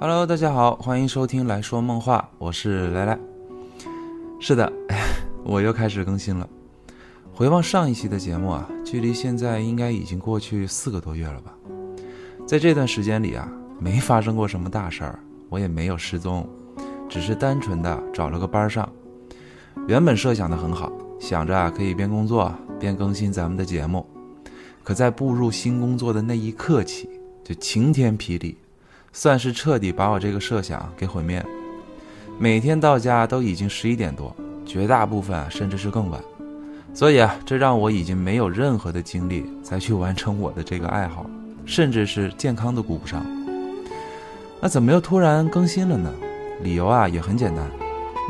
Hello，大家好，欢迎收听来说梦话，我是来来。是的，我又开始更新了。回望上一期的节目啊，距离现在应该已经过去四个多月了吧？在这段时间里啊，没发生过什么大事儿，我也没有失踪，只是单纯的找了个班上。原本设想的很好，想着啊可以边工作边更新咱们的节目。可在步入新工作的那一刻起，就晴天霹雳。算是彻底把我这个设想给毁灭。每天到家都已经十一点多，绝大部分甚至是更晚。所以啊，这让我已经没有任何的精力再去完成我的这个爱好，甚至是健康都顾不上。那怎么又突然更新了呢？理由啊也很简单，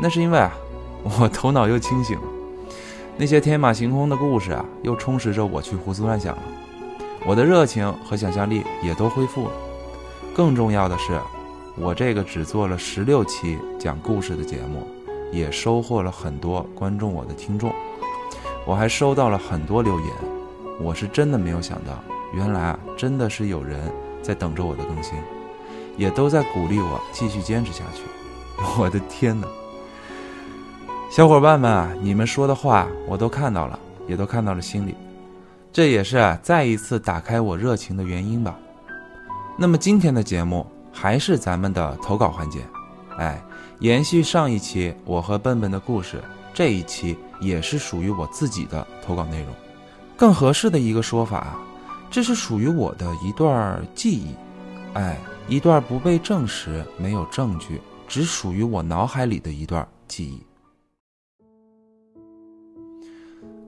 那是因为啊，我头脑又清醒了，那些天马行空的故事啊又充实着我去胡思乱想了，我的热情和想象力也都恢复了。更重要的是，我这个只做了十六期讲故事的节目，也收获了很多观众我的听众。我还收到了很多留言，我是真的没有想到，原来啊，真的是有人在等着我的更新，也都在鼓励我继续坚持下去。我的天哪！小伙伴们啊，你们说的话我都看到了，也都看到了心里，这也是再一次打开我热情的原因吧。那么今天的节目还是咱们的投稿环节，哎，延续上一期我和笨笨的故事，这一期也是属于我自己的投稿内容。更合适的一个说法，这是属于我的一段记忆，哎，一段不被证实、没有证据，只属于我脑海里的一段记忆。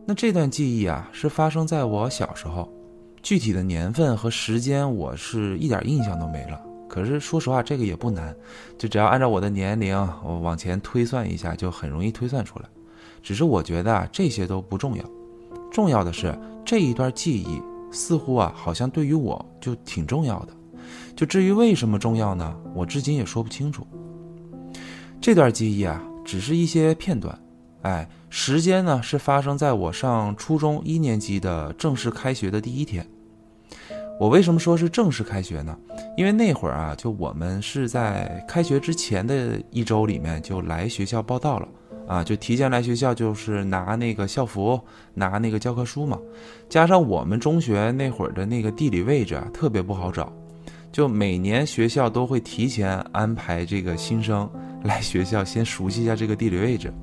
那这段记忆啊，是发生在我小时候。具体的年份和时间，我是一点印象都没了。可是说实话，这个也不难，就只要按照我的年龄，我往前推算一下，就很容易推算出来。只是我觉得啊，这些都不重要，重要的是这一段记忆，似乎啊，好像对于我就挺重要的。就至于为什么重要呢？我至今也说不清楚。这段记忆啊，只是一些片段。哎，时间呢是发生在我上初中一年级的正式开学的第一天。我为什么说是正式开学呢？因为那会儿啊，就我们是在开学之前的一周里面就来学校报到了啊，就提前来学校，就是拿那个校服，拿那个教科书嘛。加上我们中学那会儿的那个地理位置啊，特别不好找，就每年学校都会提前安排这个新生来学校，先熟悉一下这个地理位置。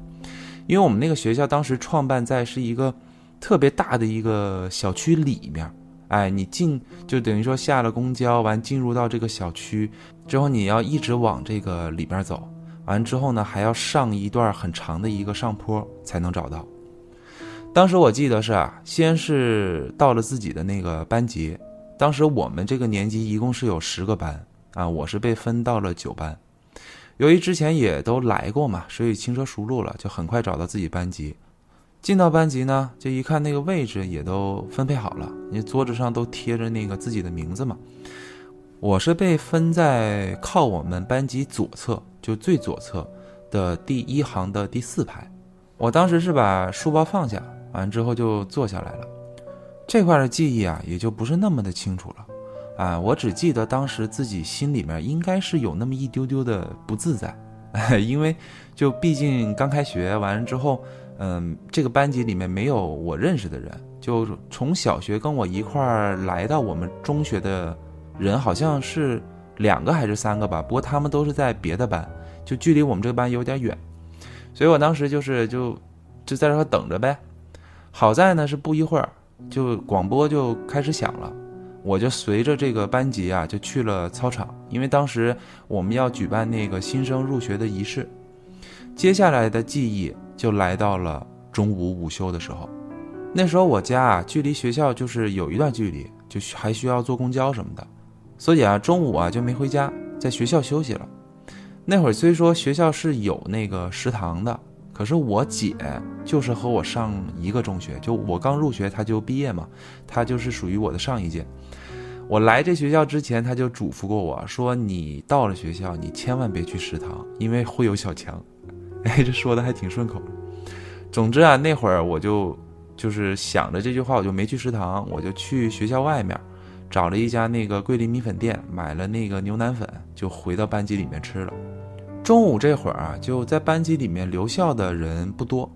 因为我们那个学校当时创办在是一个特别大的一个小区里面，哎，你进就等于说下了公交完进入到这个小区之后，你要一直往这个里边走，完之后呢还要上一段很长的一个上坡才能找到。当时我记得是啊，先是到了自己的那个班级，当时我们这个年级一共是有十个班啊，我是被分到了九班。由于之前也都来过嘛，所以轻车熟路了，就很快找到自己班级。进到班级呢，就一看那个位置也都分配好了，因为桌子上都贴着那个自己的名字嘛。我是被分在靠我们班级左侧，就最左侧的第一行的第四排。我当时是把书包放下，完之后就坐下来了。这块的记忆啊，也就不是那么的清楚了。啊，我只记得当时自己心里面应该是有那么一丢丢的不自在，因为就毕竟刚开学完了之后，嗯，这个班级里面没有我认识的人，就从小学跟我一块儿来到我们中学的人好像是两个还是三个吧，不过他们都是在别的班，就距离我们这个班有点远，所以我当时就是就就在这儿等着呗。好在呢是不一会儿，就广播就开始响了。我就随着这个班级啊，就去了操场，因为当时我们要举办那个新生入学的仪式。接下来的记忆就来到了中午午休的时候，那时候我家啊距离学校就是有一段距离，就还需要坐公交什么的，所以啊中午啊就没回家，在学校休息了。那会儿虽说学校是有那个食堂的，可是我姐就是和我上一个中学，就我刚入学，她就毕业嘛，她就是属于我的上一届。我来这学校之前，她就嘱咐过我说：“你到了学校，你千万别去食堂，因为会有小强。”哎，这说的还挺顺口。总之啊，那会儿我就就是想着这句话，我就没去食堂，我就去学校外面找了一家那个桂林米粉店，买了那个牛腩粉，就回到班级里面吃了。中午这会儿啊，就在班级里面留校的人不多，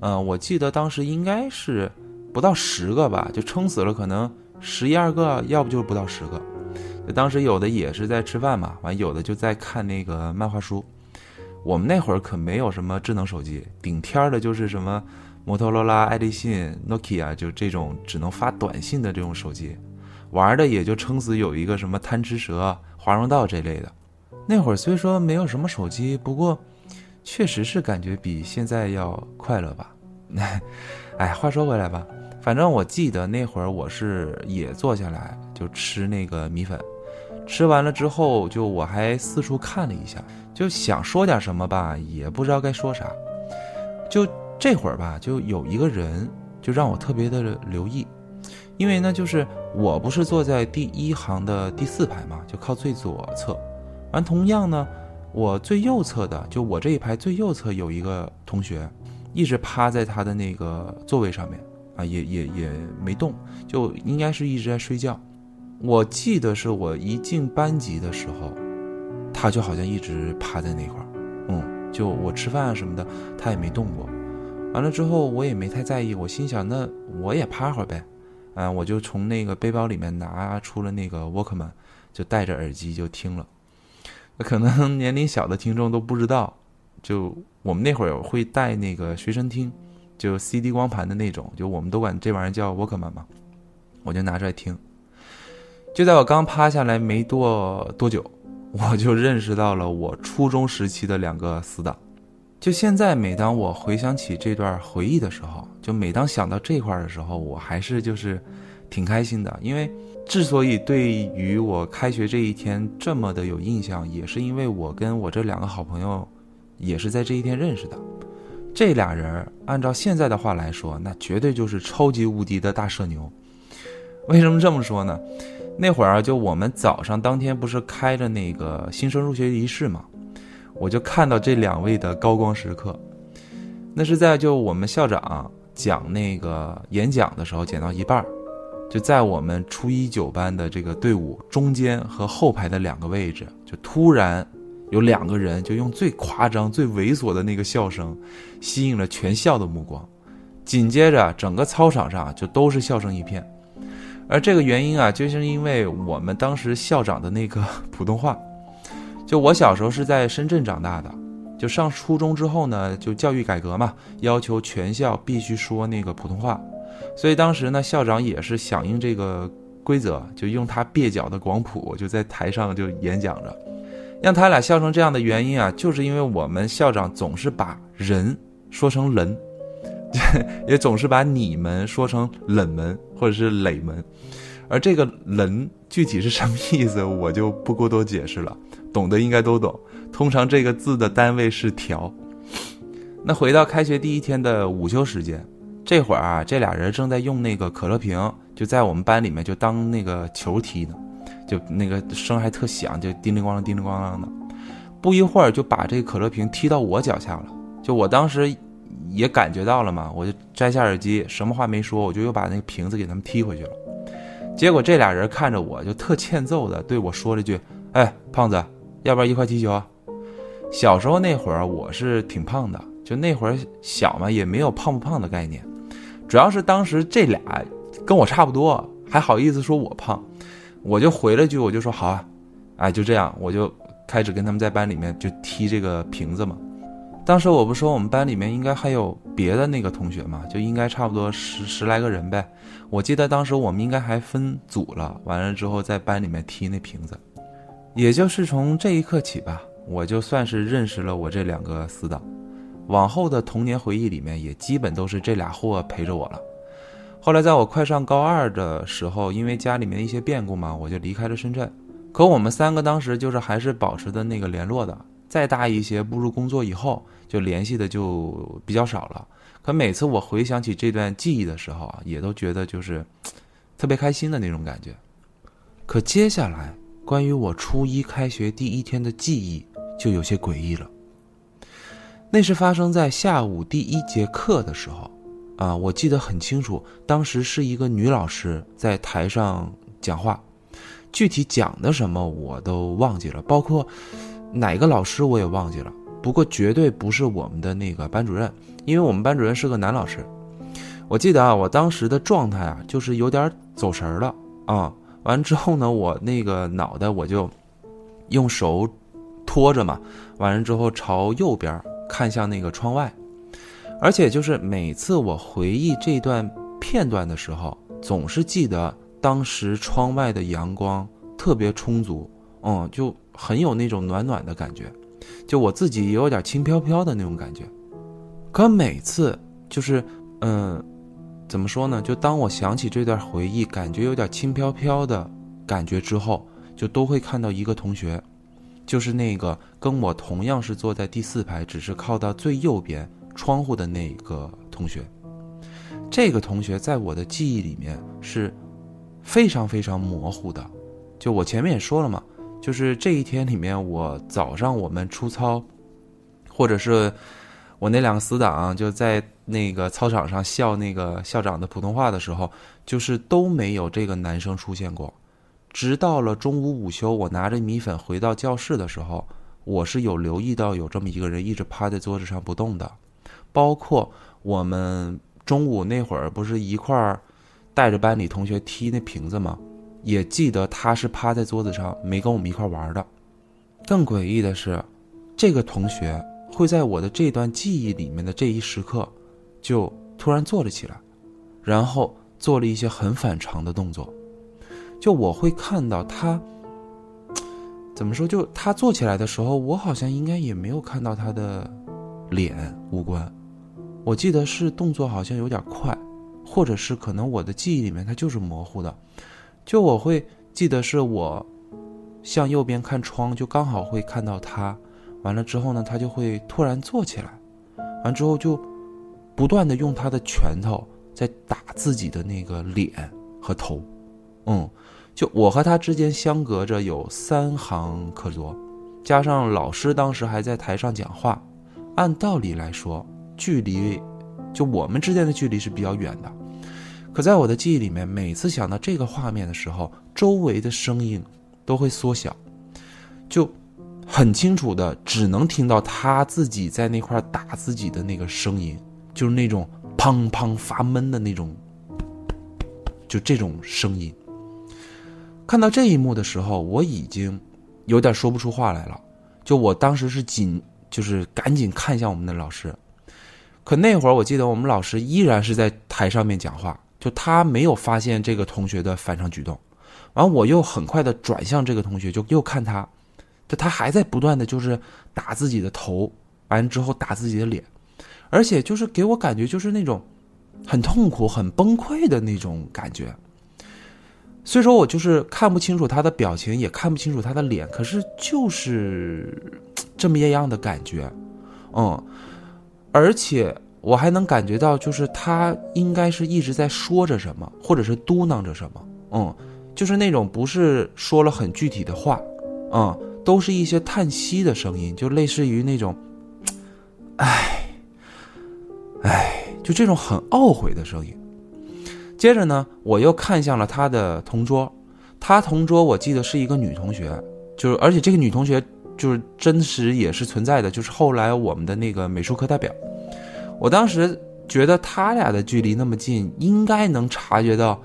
嗯，我记得当时应该是不到十个吧，就撑死了可能十一二个，要不就是不到十个。当时有的也是在吃饭嘛，完有的就在看那个漫画书。我们那会儿可没有什么智能手机，顶天儿的就是什么摩托罗拉、爱立信、Nokia，就这种只能发短信的这种手机。玩的也就撑死有一个什么贪吃蛇、华容道这类的。那会儿虽说没有什么手机，不过确实是感觉比现在要快乐吧。哎，话说回来吧，反正我记得那会儿我是也坐下来就吃那个米粉。吃完了之后，就我还四处看了一下，就想说点什么吧，也不知道该说啥。就这会儿吧，就有一个人就让我特别的留意，因为呢，就是我不是坐在第一行的第四排嘛，就靠最左侧。完，同样呢，我最右侧的，就我这一排最右侧有一个同学，一直趴在他的那个座位上面啊，也也也没动，就应该是一直在睡觉。我记得是我一进班级的时候，他就好像一直趴在那块儿，嗯，就我吃饭啊什么的，他也没动过。完了之后我也没太在意，我心想那我也趴会儿呗，啊，我就从那个背包里面拿出了那个 Walkman，就戴着耳机就听了。可能年龄小的听众都不知道，就我们那会儿会带那个随身听，就 CD 光盘的那种，就我们都管这玩意儿叫 Walkman 嘛，我就拿出来听。就在我刚趴下来没多多久，我就认识到了我初中时期的两个死党。就现在，每当我回想起这段回忆的时候，就每当想到这块的时候，我还是就是挺开心的。因为之所以对于我开学这一天这么的有印象，也是因为我跟我这两个好朋友也是在这一天认识的。这俩人按照现在的话来说，那绝对就是超级无敌的大社牛。为什么这么说呢？那会儿啊，就我们早上当天不是开着那个新生入学仪式嘛，我就看到这两位的高光时刻。那是在就我们校长讲那个演讲的时候，讲到一半儿，就在我们初一九班的这个队伍中间和后排的两个位置，就突然有两个人就用最夸张、最猥琐的那个笑声，吸引了全校的目光。紧接着，整个操场上就都是笑声一片。而这个原因啊，就是因为我们当时校长的那个 普通话。就我小时候是在深圳长大的，就上初中之后呢，就教育改革嘛，要求全校必须说那个普通话。所以当时呢，校长也是响应这个规则，就用他蹩脚的广普就在台上就演讲着，让他俩笑成这样的原因啊，就是因为我们校长总是把人说成人。也总是把你们说成冷门或者是垒门，而这个“人”具体是什么意思，我就不过多解释了，懂的应该都懂。通常这个字的单位是条。那回到开学第一天的午休时间，这会儿啊，这俩人正在用那个可乐瓶，就在我们班里面就当那个球踢呢，就那个声还特响，就叮铃咣啷叮铃咣啷的。不一会儿就把这个可乐瓶踢到我脚下了，就我当时。也感觉到了嘛，我就摘下耳机，什么话没说，我就又把那个瓶子给他们踢回去了。结果这俩人看着我就特欠揍的对我说了句：“哎，胖子，要不要一块踢球？”小时候那会儿我是挺胖的，就那会儿小嘛，也没有胖不胖的概念，主要是当时这俩跟我差不多，还好意思说我胖，我就回了句，我就说好啊，哎，就这样，我就开始跟他们在班里面就踢这个瓶子嘛。当时我不说我们班里面应该还有别的那个同学嘛，就应该差不多十十来个人呗。我记得当时我们应该还分组了，完了之后在班里面踢那瓶子。也就是从这一刻起吧，我就算是认识了我这两个死党。往后的童年回忆里面也基本都是这俩货陪着我了。后来在我快上高二的时候，因为家里面一些变故嘛，我就离开了深圳。可我们三个当时就是还是保持的那个联络的。再大一些，步入工作以后，就联系的就比较少了。可每次我回想起这段记忆的时候啊，也都觉得就是特别开心的那种感觉。可接下来，关于我初一开学第一天的记忆就有些诡异了。那是发生在下午第一节课的时候，啊，我记得很清楚，当时是一个女老师在台上讲话，具体讲的什么我都忘记了，包括哪个老师我也忘记了。不过绝对不是我们的那个班主任，因为我们班主任是个男老师。我记得啊，我当时的状态啊，就是有点走神了啊。完之后呢，我那个脑袋我就用手托着嘛，完了之后朝右边看向那个窗外，而且就是每次我回忆这段片段的时候，总是记得当时窗外的阳光特别充足，嗯，就很有那种暖暖的感觉，就我自己也有点轻飘飘的那种感觉。可每次就是嗯。怎么说呢？就当我想起这段回忆，感觉有点轻飘飘的感觉之后，就都会看到一个同学，就是那个跟我同样是坐在第四排，只是靠到最右边窗户的那个同学。这个同学在我的记忆里面是非常非常模糊的。就我前面也说了嘛，就是这一天里面，我早上我们出操，或者是我那两个死党就在。那个操场上笑那个校长的普通话的时候，就是都没有这个男生出现过。直到了中午午休，我拿着米粉回到教室的时候，我是有留意到有这么一个人一直趴在桌子上不动的。包括我们中午那会儿不是一块儿带着班里同学踢那瓶子吗？也记得他是趴在桌子上没跟我们一块玩的。更诡异的是，这个同学会在我的这段记忆里面的这一时刻。就突然坐了起来，然后做了一些很反常的动作。就我会看到他，怎么说？就他坐起来的时候，我好像应该也没有看到他的脸五官。我记得是动作好像有点快，或者是可能我的记忆里面他就是模糊的。就我会记得是我向右边看窗，就刚好会看到他。完了之后呢，他就会突然坐起来，完之后就。不断的用他的拳头在打自己的那个脸和头，嗯，就我和他之间相隔着有三行课桌，加上老师当时还在台上讲话，按道理来说，距离就我们之间的距离是比较远的，可在我的记忆里面，每次想到这个画面的时候，周围的声音都会缩小，就很清楚的只能听到他自己在那块打自己的那个声音。就是那种砰砰发闷的那种，就这种声音。看到这一幕的时候，我已经有点说不出话来了。就我当时是紧，就是赶紧看向我们的老师。可那会儿我记得我们老师依然是在台上面讲话，就他没有发现这个同学的反常举动。完，我又很快的转向这个同学，就又看他，就他还在不断的就是打自己的头，完之后打自己的脸。而且就是给我感觉就是那种很痛苦、很崩溃的那种感觉。虽说我就是看不清楚他的表情，也看不清楚他的脸，可是就是这么一样的感觉，嗯。而且我还能感觉到，就是他应该是一直在说着什么，或者是嘟囔着什么，嗯，就是那种不是说了很具体的话，嗯，都是一些叹息的声音，就类似于那种，唉。唉，就这种很懊悔的声音。接着呢，我又看向了他的同桌，他同桌我记得是一个女同学，就是而且这个女同学就是真实也是存在的，就是后来我们的那个美术课代表。我当时觉得他俩的距离那么近，应该能察觉到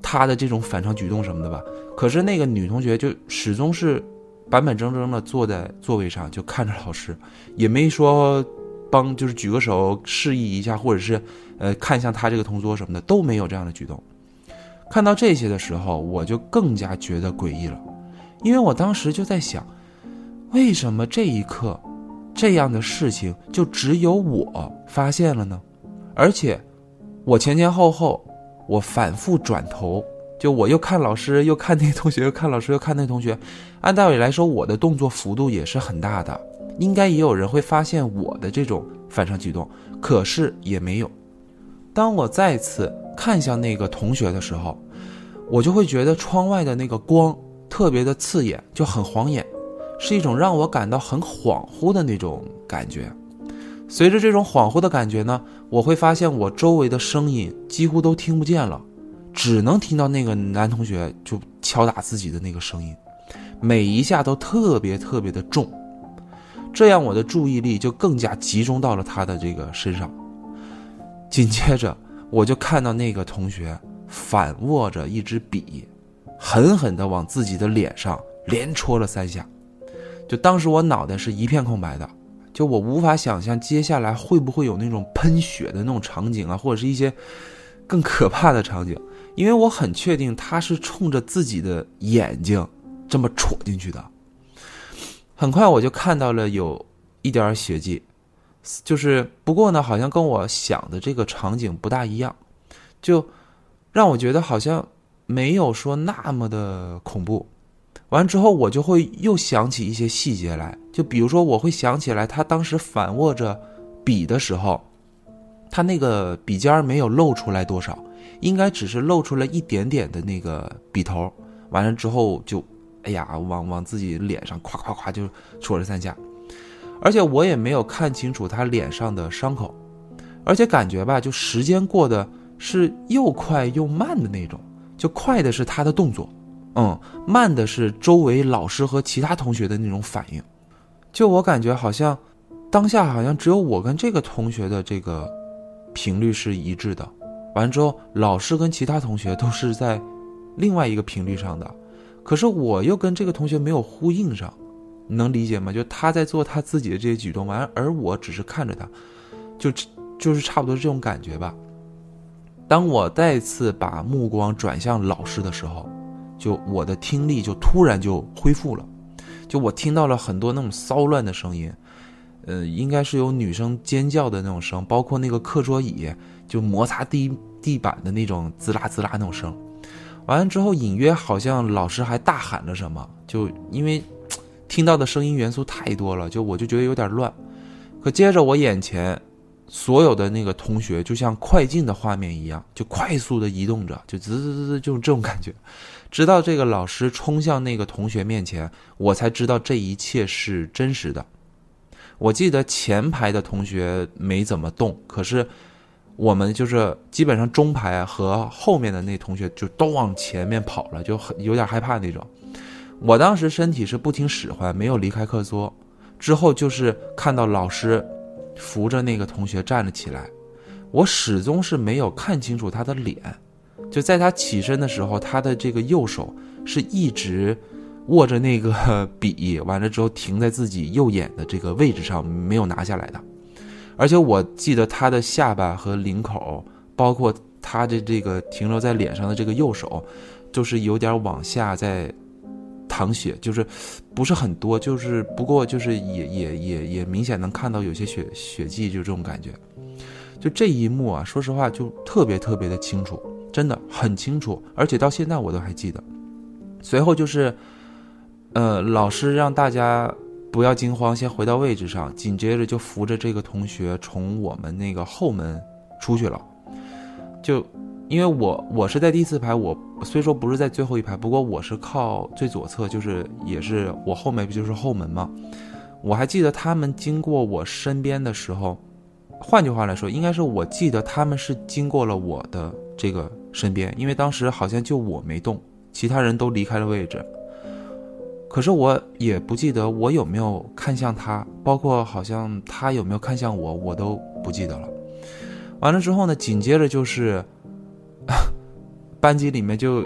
他的这种反常举动什么的吧。可是那个女同学就始终是板板正正的坐在座位上，就看着老师，也没说。帮就是举个手示意一下，或者是，呃，看向他这个同桌什么的都没有这样的举动。看到这些的时候，我就更加觉得诡异了，因为我当时就在想，为什么这一刻，这样的事情就只有我发现了呢？而且，我前前后后，我反复转头，就我又看老师，又看那同学，又看老师，又看那同学，按道理来说，我的动作幅度也是很大的。应该也有人会发现我的这种反常举动，可是也没有。当我再次看向那个同学的时候，我就会觉得窗外的那个光特别的刺眼，就很晃眼，是一种让我感到很恍惚的那种感觉。随着这种恍惚的感觉呢，我会发现我周围的声音几乎都听不见了，只能听到那个男同学就敲打自己的那个声音，每一下都特别特别的重，这样我的注意力就更加集中到了他的这个身上。紧接着，我就看到那个同学反握着一支笔，狠狠地往自己的脸上连戳了三下。就当时我脑袋是一片空白的，就我无法想象接下来会不会有那种喷血的那种场景啊，或者是一些更可怕的场景，因为我很确定他是冲着自己的眼睛这么戳进去的。很快我就看到了有一点血迹。就是不过呢，好像跟我想的这个场景不大一样，就让我觉得好像没有说那么的恐怖。完之后，我就会又想起一些细节来，就比如说，我会想起来他当时反握着笔的时候，他那个笔尖没有露出来多少，应该只是露出了一点点的那个笔头。完了之后，就哎呀，往往自己脸上咵咵咵就戳了三下。而且我也没有看清楚他脸上的伤口，而且感觉吧，就时间过得是又快又慢的那种。就快的是他的动作，嗯，慢的是周围老师和其他同学的那种反应。就我感觉好像，当下好像只有我跟这个同学的这个频率是一致的。完之后，老师跟其他同学都是在另外一个频率上的，可是我又跟这个同学没有呼应上。能理解吗？就他在做他自己的这些举动，完而我只是看着他，就就是差不多这种感觉吧。当我再次把目光转向老师的时候，就我的听力就突然就恢复了，就我听到了很多那种骚乱的声音，呃，应该是有女生尖叫的那种声，包括那个课桌椅就摩擦地地板的那种滋啦滋啦那种声。完了之后，隐约好像老师还大喊了什么，就因为。听到的声音元素太多了，就我就觉得有点乱。可接着我眼前所有的那个同学就像快进的画面一样，就快速的移动着，就滋滋滋滋，就是这种感觉。直到这个老师冲向那个同学面前，我才知道这一切是真实的。我记得前排的同学没怎么动，可是我们就是基本上中排和后面的那同学就都往前面跑了，就很有点害怕那种。我当时身体是不听使唤，没有离开课桌。之后就是看到老师扶着那个同学站了起来，我始终是没有看清楚他的脸。就在他起身的时候，他的这个右手是一直握着那个 笔，完了之后停在自己右眼的这个位置上，没有拿下来的。而且我记得他的下巴和领口，包括他的这个停留在脸上的这个右手，就是有点往下在。淌血就是不是很多，就是不过就是也也也也明显能看到有些血血迹，就这种感觉。就这一幕啊，说实话就特别特别的清楚，真的很清楚，而且到现在我都还记得。随后就是，呃，老师让大家不要惊慌，先回到位置上，紧接着就扶着这个同学从我们那个后门出去了，就。因为我我是在第四排，我虽说不是在最后一排，不过我是靠最左侧，就是也是我后面不就是后门吗？我还记得他们经过我身边的时候，换句话来说，应该是我记得他们是经过了我的这个身边，因为当时好像就我没动，其他人都离开了位置。可是我也不记得我有没有看向他，包括好像他有没有看向我，我都不记得了。完了之后呢，紧接着就是。班级里面就，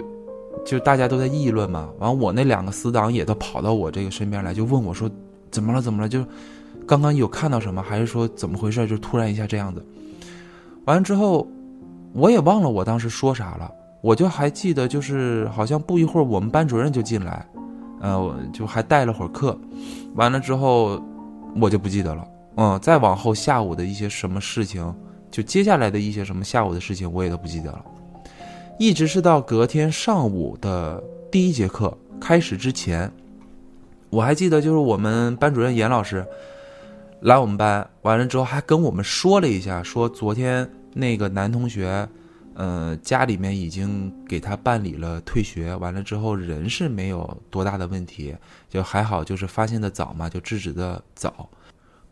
就大家都在议论嘛。完，我那两个死党也都跑到我这个身边来，就问我说：“怎么了？怎么了？就刚刚有看到什么？还是说怎么回事？就突然一下这样子。”完了之后，我也忘了我当时说啥了。我就还记得，就是好像不一会儿，我们班主任就进来，呃，就还带了会儿课。完了之后，我就不记得了。嗯，再往后下午的一些什么事情，就接下来的一些什么下午的事情，我也都不记得了。一直是到隔天上午的第一节课开始之前，我还记得，就是我们班主任严老师来我们班，完了之后还跟我们说了一下，说昨天那个男同学，呃，家里面已经给他办理了退学，完了之后人是没有多大的问题，就还好，就是发现的早嘛，就制止的早。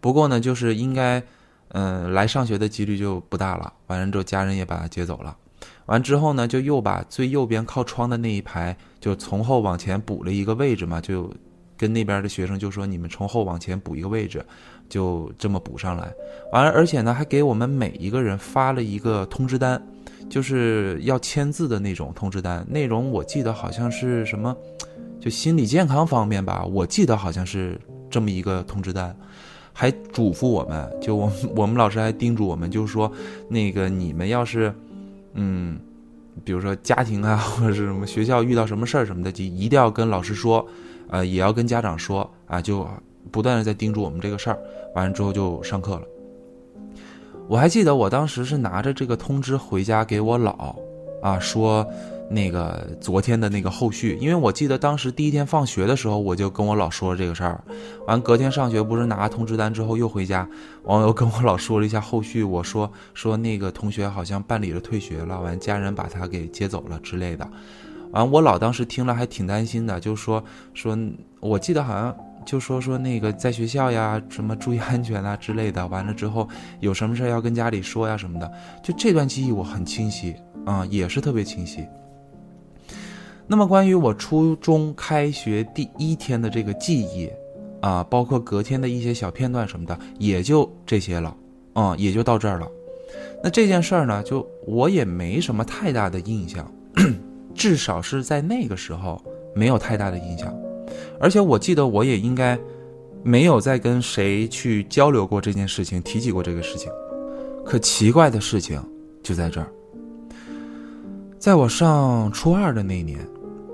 不过呢，就是应该，嗯，来上学的几率就不大了。完了之后，家人也把他接走了。完之后呢，就又把最右边靠窗的那一排，就从后往前补了一个位置嘛，就跟那边的学生就说：“你们从后往前补一个位置，就这么补上来。”完了，而且呢，还给我们每一个人发了一个通知单，就是要签字的那种通知单。内容我记得好像是什么，就心理健康方面吧，我记得好像是这么一个通知单。还嘱咐我们，就我我们老师还叮嘱我们，就是说，那个你们要是，嗯，比如说家庭啊，或者是什么学校遇到什么事儿什么的，就一定要跟老师说，呃，也要跟家长说啊，就不断的在叮嘱我们这个事儿。完了之后就上课了。我还记得我当时是拿着这个通知回家给我姥，啊说。那个昨天的那个后续，因为我记得当时第一天放学的时候，我就跟我老说了这个事儿。完，隔天上学不是拿通知单之后又回家，完又跟我老说了一下后续。我说说那个同学好像办理了退学了，完家人把他给接走了之类的。完，我老当时听了还挺担心的，就说说，我记得好像就说说那个在学校呀，什么注意安全啊之类的。完了之后有什么事要跟家里说呀什么的。就这段记忆我很清晰啊，也是特别清晰。那么关于我初中开学第一天的这个记忆，啊，包括隔天的一些小片段什么的，也就这些了，啊，也就到这儿了。那这件事儿呢，就我也没什么太大的印象，至少是在那个时候没有太大的印象。而且我记得我也应该没有再跟谁去交流过这件事情，提起过这个事情。可奇怪的事情就在这儿，在我上初二的那年。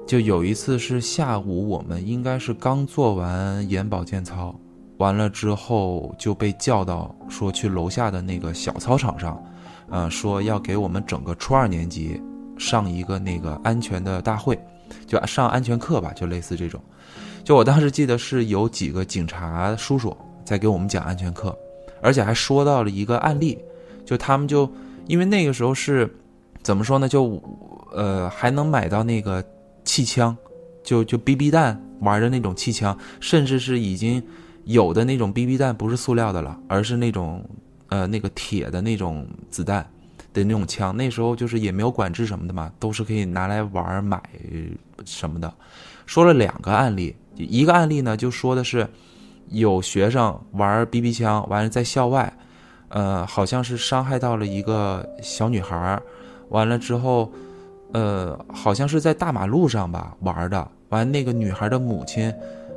就有一次是下午，我们应该是刚做完眼保健操，完了之后就被叫到说去楼下的那个小操场上，呃，说要给我们整个初二年级上一个那个安全的大会，就上安全课吧，就类似这种。就我当时记得是有几个警察叔叔在给我们讲安全课，而且还说到了一个案例，就他们就因为那个时候是怎么说呢，就呃还能买到那个。气枪，就就 BB 弹玩的那种气枪，甚至是已经有的那种 BB 弹不是塑料的了，而是那种呃那个铁的那种子弹的那种枪。那时候就是也没有管制什么的嘛，都是可以拿来玩买什么的。说了两个案例，一个案例呢就说的是有学生玩 BB 枪，完了在校外，呃好像是伤害到了一个小女孩，完了之后。呃，好像是在大马路上吧玩的，完那个女孩的母亲，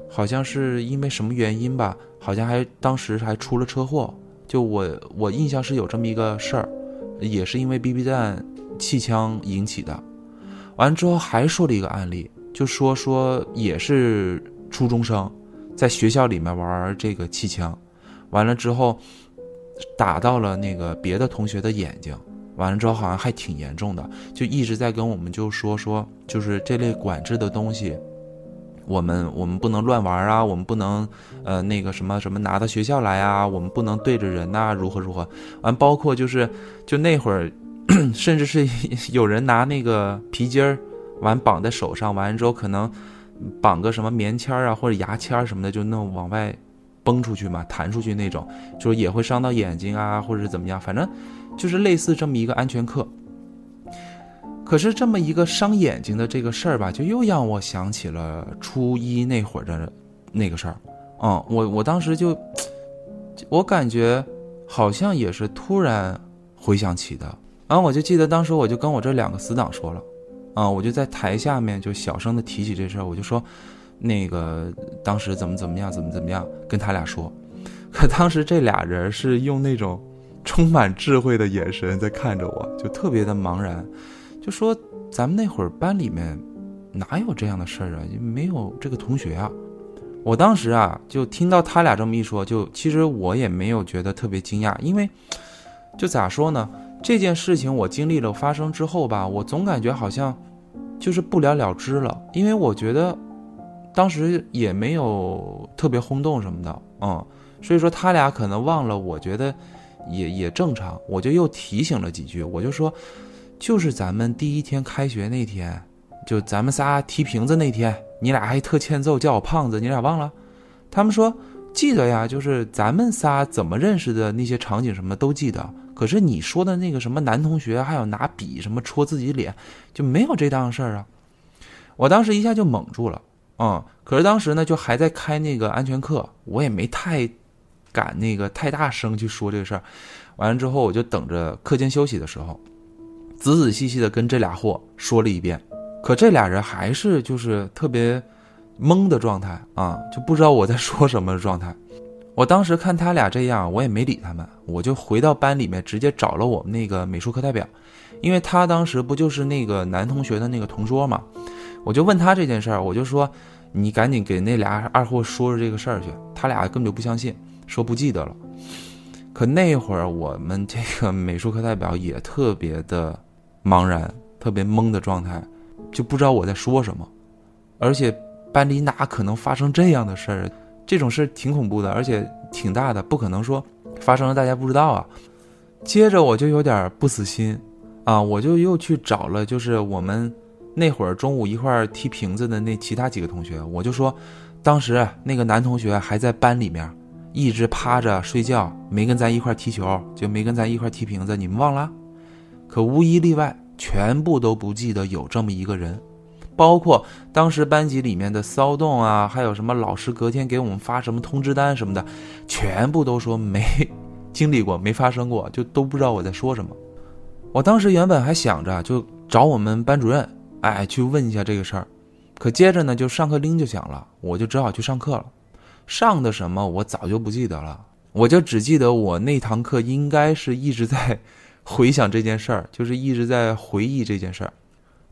好像是因为什么原因吧，好像还当时还出了车祸。就我我印象是有这么一个事儿，也是因为 BB 弹气枪引起的。完之后还说了一个案例，就说说也是初中生在学校里面玩这个气枪，完了之后打到了那个别的同学的眼睛。完了之后好像还挺严重的，就一直在跟我们就说说，就是这类管制的东西，我们我们不能乱玩啊，我们不能呃那个什么什么拿到学校来啊，我们不能对着人呐，如何如何。完包括就是就那会儿，甚至是有人拿那个皮筋儿完绑在手上，完了之后可能绑个什么棉签儿啊或者牙签儿什么的，就弄往外崩出去嘛，弹出去那种，就是也会伤到眼睛啊，或者是怎么样，反正。就是类似这么一个安全课，可是这么一个伤眼睛的这个事儿吧，就又让我想起了初一那会儿的那个事儿。嗯，我我当时就，我感觉好像也是突然回想起的。然后我就记得当时我就跟我这两个死党说了，啊，我就在台下面就小声的提起这事儿，我就说，那个当时怎么怎么样，怎么怎么样，跟他俩说。可当时这俩人是用那种。充满智慧的眼神在看着我，就特别的茫然，就说：“咱们那会儿班里面哪有这样的事儿啊？没有这个同学啊！”我当时啊，就听到他俩这么一说，就其实我也没有觉得特别惊讶，因为就咋说呢？这件事情我经历了发生之后吧，我总感觉好像就是不了了之了，因为我觉得当时也没有特别轰动什么的，嗯，所以说他俩可能忘了，我觉得。也也正常，我就又提醒了几句，我就说，就是咱们第一天开学那天，就咱们仨踢瓶子那天，你俩还特欠揍，叫我胖子，你俩忘了？他们说记得呀，就是咱们仨怎么认识的那些场景什么都记得，可是你说的那个什么男同学，还有拿笔什么戳自己脸，就没有这档事儿啊！我当时一下就懵住了，嗯，可是当时呢就还在开那个安全课，我也没太敢那个太大声去说这个事儿。完了之后，我就等着课间休息的时候，仔仔细细的跟这俩货说了一遍。可这俩人还是就是特别懵的状态啊，就不知道我在说什么的状态。我当时看他俩这样，我也没理他们，我就回到班里面，直接找了我们那个美术课代表，因为他当时不就是那个男同学的那个同桌嘛，我就问他这件事儿，我就说你赶紧给那俩二货说说这个事儿去，他俩根本就不相信，说不记得了。可那会儿我们这个美术课代表也特别的茫然，特别懵的状态，就不知道我在说什么，而且班里哪可能发生这样的事儿？这种事挺恐怖的，而且挺大的，不可能说发生了大家不知道啊。接着我就有点不死心，啊，我就又去找了，就是我们那会儿中午一块踢瓶子的那其他几个同学，我就说，当时那个男同学还在班里面一直趴着睡觉，没跟咱一块踢球，就没跟咱一块踢瓶子，你们忘了？可无一例外，全部都不记得有这么一个人。包括当时班级里面的骚动啊，还有什么老师隔天给我们发什么通知单什么的，全部都说没经历过，没发生过，就都不知道我在说什么。我当时原本还想着就找我们班主任，哎，去问一下这个事儿。可接着呢，就上课铃就响了，我就只好去上课了。上的什么我早就不记得了，我就只记得我那堂课应该是一直在回想这件事儿，就是一直在回忆这件事儿。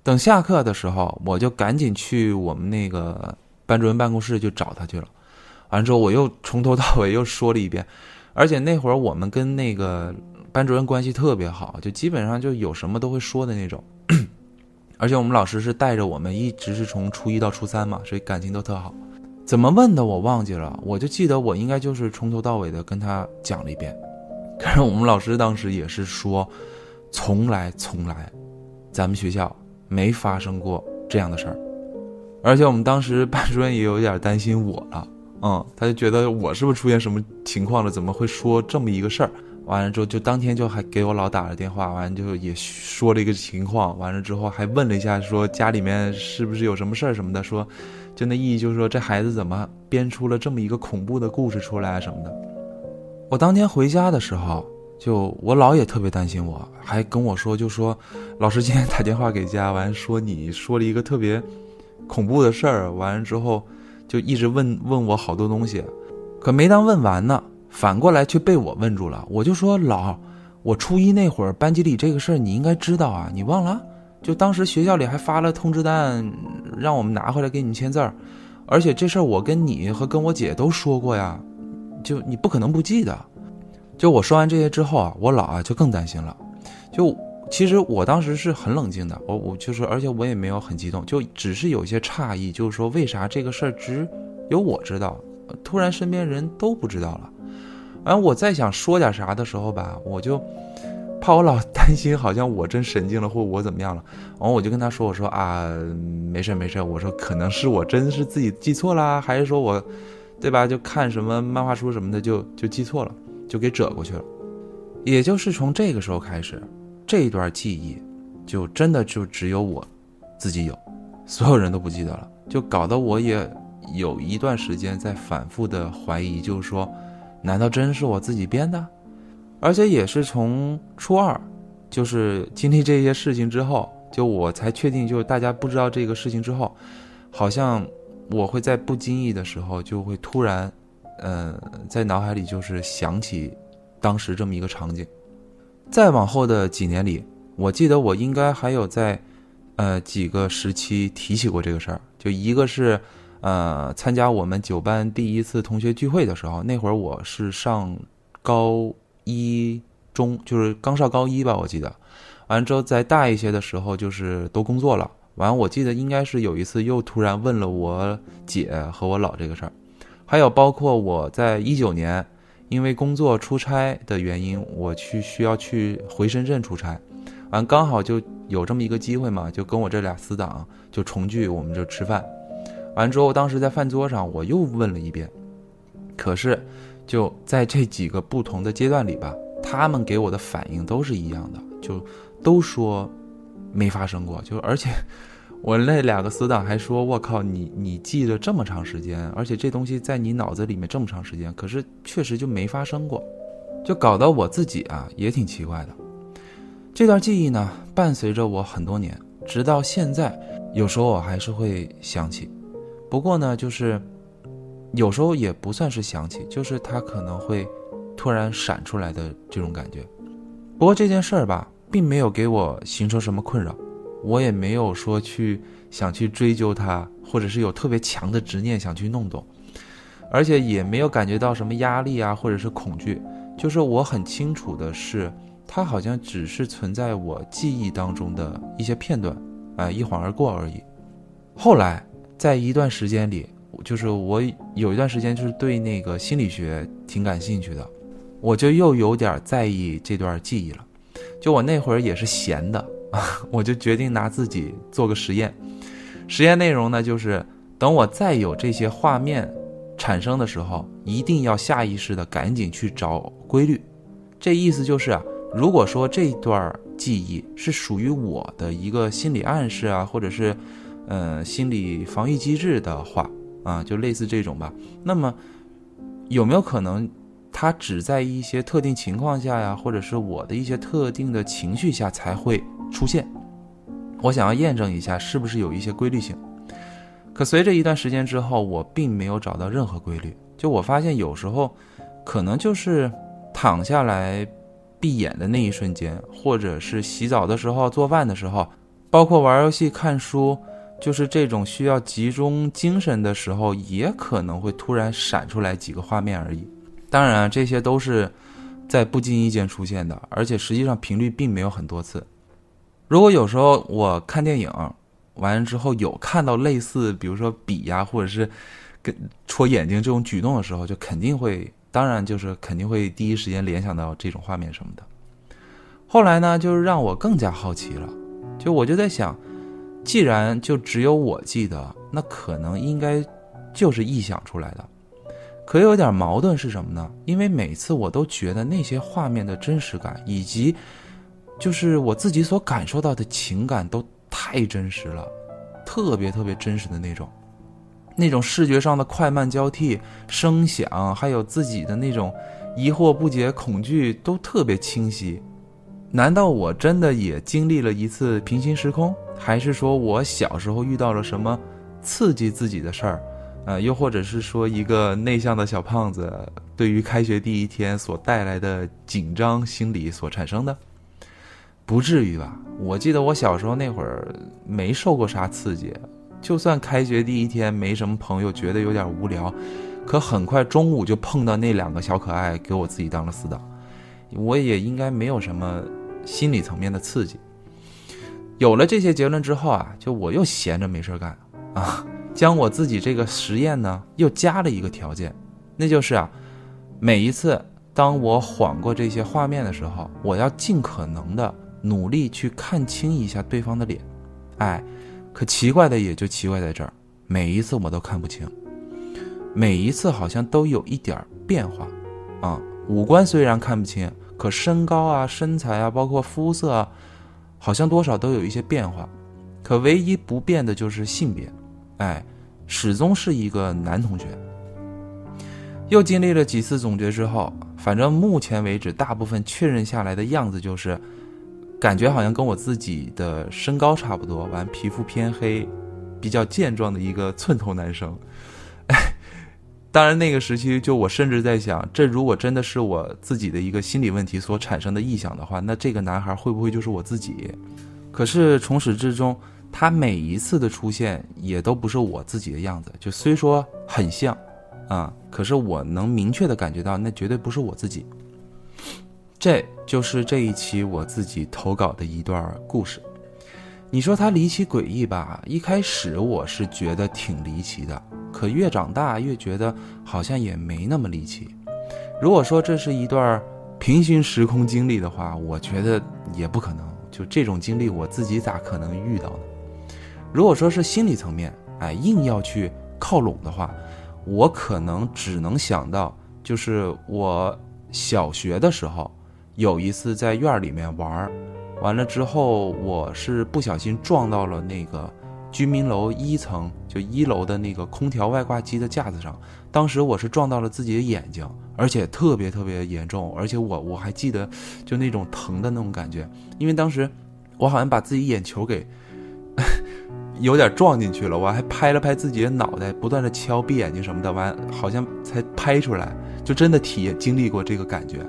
等下课的时候，我就赶紧去我们那个班主任办公室就找他去了。完了之后，我又从头到尾又说了一遍，而且那会儿我们跟那个班主任关系特别好，就基本上就有什么都会说的那种。而且我们老师是带着我们，一直是从初一到初三嘛，所以感情都特好。怎么问的我忘记了，我就记得我应该就是从头到尾的跟他讲了一遍。可是我们老师当时也是说，从来从来，咱们学校。没发生过这样的事儿，而且我们当时班主任也有点担心我了，嗯，他就觉得我是不是出现什么情况了？怎么会说这么一个事儿？完了之后，就当天就还给我老打了电话，完了就也说了一个情况，完了之后还问了一下，说家里面是不是有什么事儿什么的，说，就那意义就是说这孩子怎么编出了这么一个恐怖的故事出来啊什么的。我当天回家的时候。就我姥也特别担心我，还跟我说，就说老师今天打电话给家，完说你说了一个特别恐怖的事儿，完了之后就一直问问我好多东西，可没当问完呢，反过来却被我问住了。我就说姥，我初一那会儿班级里这个事儿你应该知道啊，你忘了？就当时学校里还发了通知单，让我们拿回来给你们签字儿，而且这事儿我跟你和跟我姐都说过呀，就你不可能不记得。就我说完这些之后啊，我姥啊就更担心了。就其实我当时是很冷静的，我我就是，而且我也没有很激动，就只是有些诧异，就是说为啥这个事儿只有我知道，突然身边人都不知道了。完我再想说点啥的时候吧，我就怕我老担心，好像我真神经了，或我怎么样了。完我就跟他说，我说啊，没事没事，我说可能是我真是自己记错了，还是说我，对吧？就看什么漫画书什么的，就就记错了。就给折过去了，也就是从这个时候开始，这一段记忆就真的就只有我自己有，所有人都不记得了，就搞得我也有一段时间在反复的怀疑，就是说，难道真是我自己编的？而且也是从初二，就是经历这些事情之后，就我才确定，就是大家不知道这个事情之后，好像我会在不经意的时候就会突然。嗯，在脑海里就是想起当时这么一个场景。再往后的几年里，我记得我应该还有在呃几个时期提起过这个事儿。就一个是呃参加我们九班第一次同学聚会的时候，那会儿我是上高一中，就是刚上高一吧，我记得。完了之后再大一些的时候，就是都工作了。完，我记得应该是有一次又突然问了我姐和我姥这个事儿。还有包括我在一九年，因为工作出差的原因，我去需要去回深圳出差，完刚好就有这么一个机会嘛，就跟我这俩死党就重聚，我们就吃饭。完之后，当时在饭桌上我又问了一遍，可是就在这几个不同的阶段里吧，他们给我的反应都是一样的，就都说没发生过。就而且 我那两个死党还说：“我靠，你你记了这么长时间，而且这东西在你脑子里面这么长时间，可是确实就没发生过。”就搞得我自己啊也挺奇怪的。这段记忆呢，伴随着我很多年，直到现在，有时候我还是会想起。不过呢，就是有时候也不算是想起，就是它可能会突然闪出来的这种感觉。不过这件事儿吧，并没有给我形成什么困扰，我也没有说去想去追究它，或者是有特别强的执念想去弄懂，而且也没有感觉到什么压力啊，或者是恐惧。就是我很清楚的是，它好像只是存在我记忆当中的一些片段，啊，一晃而过而已。后来，在一段时间里，就是我有一段时间就是对那个心理学挺感兴趣的，我就又有点在意这段记忆了。就我那会儿也是闲的，我就决定拿自己做个实验。实验内容呢，就是等我再有这些画面。产生的时候，一定要下意识的赶紧去找规律。这意思就是啊，如果说这段记忆是属于我的一个心理暗示啊，或者是，呃，心理防御机制的话啊，就类似这种吧。那么，有没有可能，它只在一些特定情况下呀，或者是我的一些特定的情绪下才会出现？我想要验证一下，是不是有一些规律性。可随着一段时间之后，我并没有找到任何规律。就我发现，有时候可能就是躺下来闭眼的那一瞬间，或者是洗澡的时候、做饭的时候，包括玩游戏、看书，就是这种需要集中精神的时候，也可能会突然闪出来几个画面而已。当然，这些都是在不经意间出现的，而且实际上频率并没有很多次。如果有时候我看电影，完了之后有看到类似，比如说笔呀，或者是跟戳眼睛这种举动的时候，就肯定会，当然就是肯定会第一时间联想到这种画面什么的。后来呢，就是让我更加好奇了，就我就在想，既然就只有我记得，那可能应该就是臆想出来的。可有点矛盾是什么呢？因为每次我都觉得那些画面的真实感，以及就是我自己所感受到的情感都。太真实了，特别特别真实的那种，那种视觉上的快慢交替、声响，还有自己的那种疑惑不解、恐惧，都特别清晰。难道我真的也经历了一次平行时空，还是说我小时候遇到了什么刺激自己的事儿？呃，又或者是说一个内向的小胖子对于开学第一天所带来的紧张心理所产生的？不至于吧？我记得我小时候那会儿没受过啥刺激，就算开学第一天没什么朋友，觉得有点无聊，可很快中午就碰到那两个小可爱，给我自己当了死党，我也应该没有什么心理层面的刺激。有了这些结论之后啊，就我又闲着没事干啊，将我自己这个实验呢又加了一个条件，那就是啊，每一次当我晃过这些画面的时候，我要尽可能的。努力去看清一下对方的脸，哎，可奇怪的也就奇怪在这儿，每一次我都看不清，每一次好像都有一点变化，啊，五官虽然看不清，可身高啊、身材啊，包括肤色啊，好像多少都有一些变化，可唯一不变的就是性别，哎，始终是一个男同学。又经历了几次总结之后，反正目前为止，大部分确认下来的样子就是。感觉好像跟我自己的身高差不多，完皮肤偏黑，比较健壮的一个寸头男生。当然那个时期，就我甚至在想，这如果真的是我自己的一个心理问题所产生的臆想的话，那这个男孩会不会就是我自己？可是从始至终，他每一次的出现也都不是我自己的样子。就虽说很像，啊，可是我能明确的感觉到，那绝对不是我自己。这就是这一期我自己投稿的一段故事。你说它离奇诡异吧？一开始我是觉得挺离奇的，可越长大越觉得好像也没那么离奇。如果说这是一段平行时空经历的话，我觉得也不可能。就这种经历，我自己咋可能遇到呢？如果说是心理层面，哎，硬要去靠拢的话，我可能只能想到，就是我小学的时候。有一次在院儿里面玩儿，完了之后我是不小心撞到了那个居民楼一层，就一楼的那个空调外挂机的架子上。当时我是撞到了自己的眼睛，而且特别特别严重，而且我我还记得就那种疼的那种感觉，因为当时我好像把自己眼球给有点撞进去了，我还拍了拍自己的脑袋，不断的敲闭眼睛什么的，完好像才拍出来，就真的体验经历过这个感觉。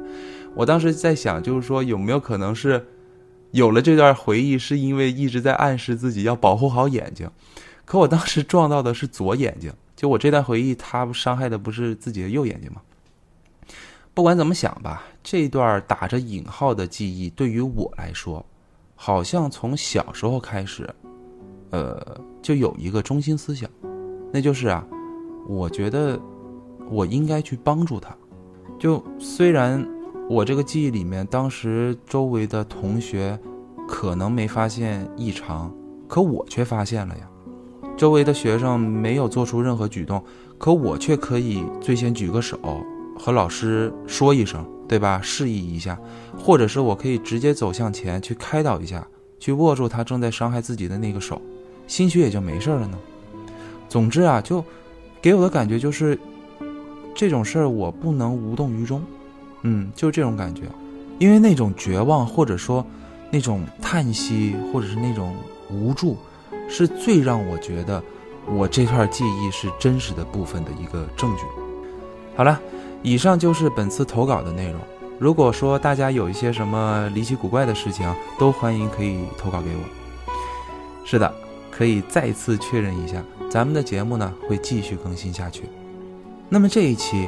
我当时在想，就是说有没有可能是有了这段回忆，是因为一直在暗示自己要保护好眼睛。可我当时撞到的是左眼睛，就我这段回忆，它伤害的不是自己的右眼睛吗？不管怎么想吧，这段打着引号的记忆对于我来说，好像从小时候开始，呃，就有一个中心思想，那就是啊，我觉得我应该去帮助他。就虽然。我这个记忆里面，当时周围的同学可能没发现异常，可我却发现了呀。周围的学生没有做出任何举动，可我却可以最先举个手和老师说一声，对吧？示意一下，或者是我可以直接走向前去开导一下，去握住他正在伤害自己的那个手，兴许也就没事了呢。总之啊，就给我的感觉就是，这种事儿我不能无动于衷。嗯，就这种感觉，因为那种绝望，或者说那种叹息，或者是那种无助，是最让我觉得我这段记忆是真实的部分的一个证据。好了，以上就是本次投稿的内容。如果说大家有一些什么离奇古怪的事情，都欢迎可以投稿给我。是的，可以再次确认一下，咱们的节目呢会继续更新下去。那么这一期。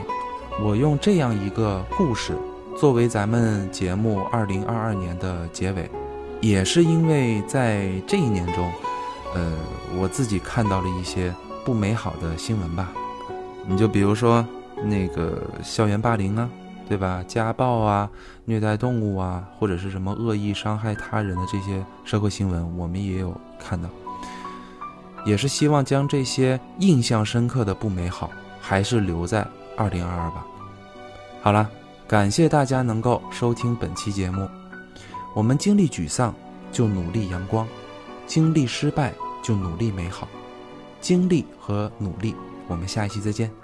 我用这样一个故事作为咱们节目二零二二年的结尾，也是因为在这一年中，呃，我自己看到了一些不美好的新闻吧。你就比如说那个校园霸凌啊，对吧？家暴啊，虐待动物啊，或者是什么恶意伤害他人的这些社会新闻，我们也有看到。也是希望将这些印象深刻的不美好，还是留在。二零二二吧，好了，感谢大家能够收听本期节目。我们经历沮丧，就努力阳光；经历失败，就努力美好。经历和努力，我们下一期再见。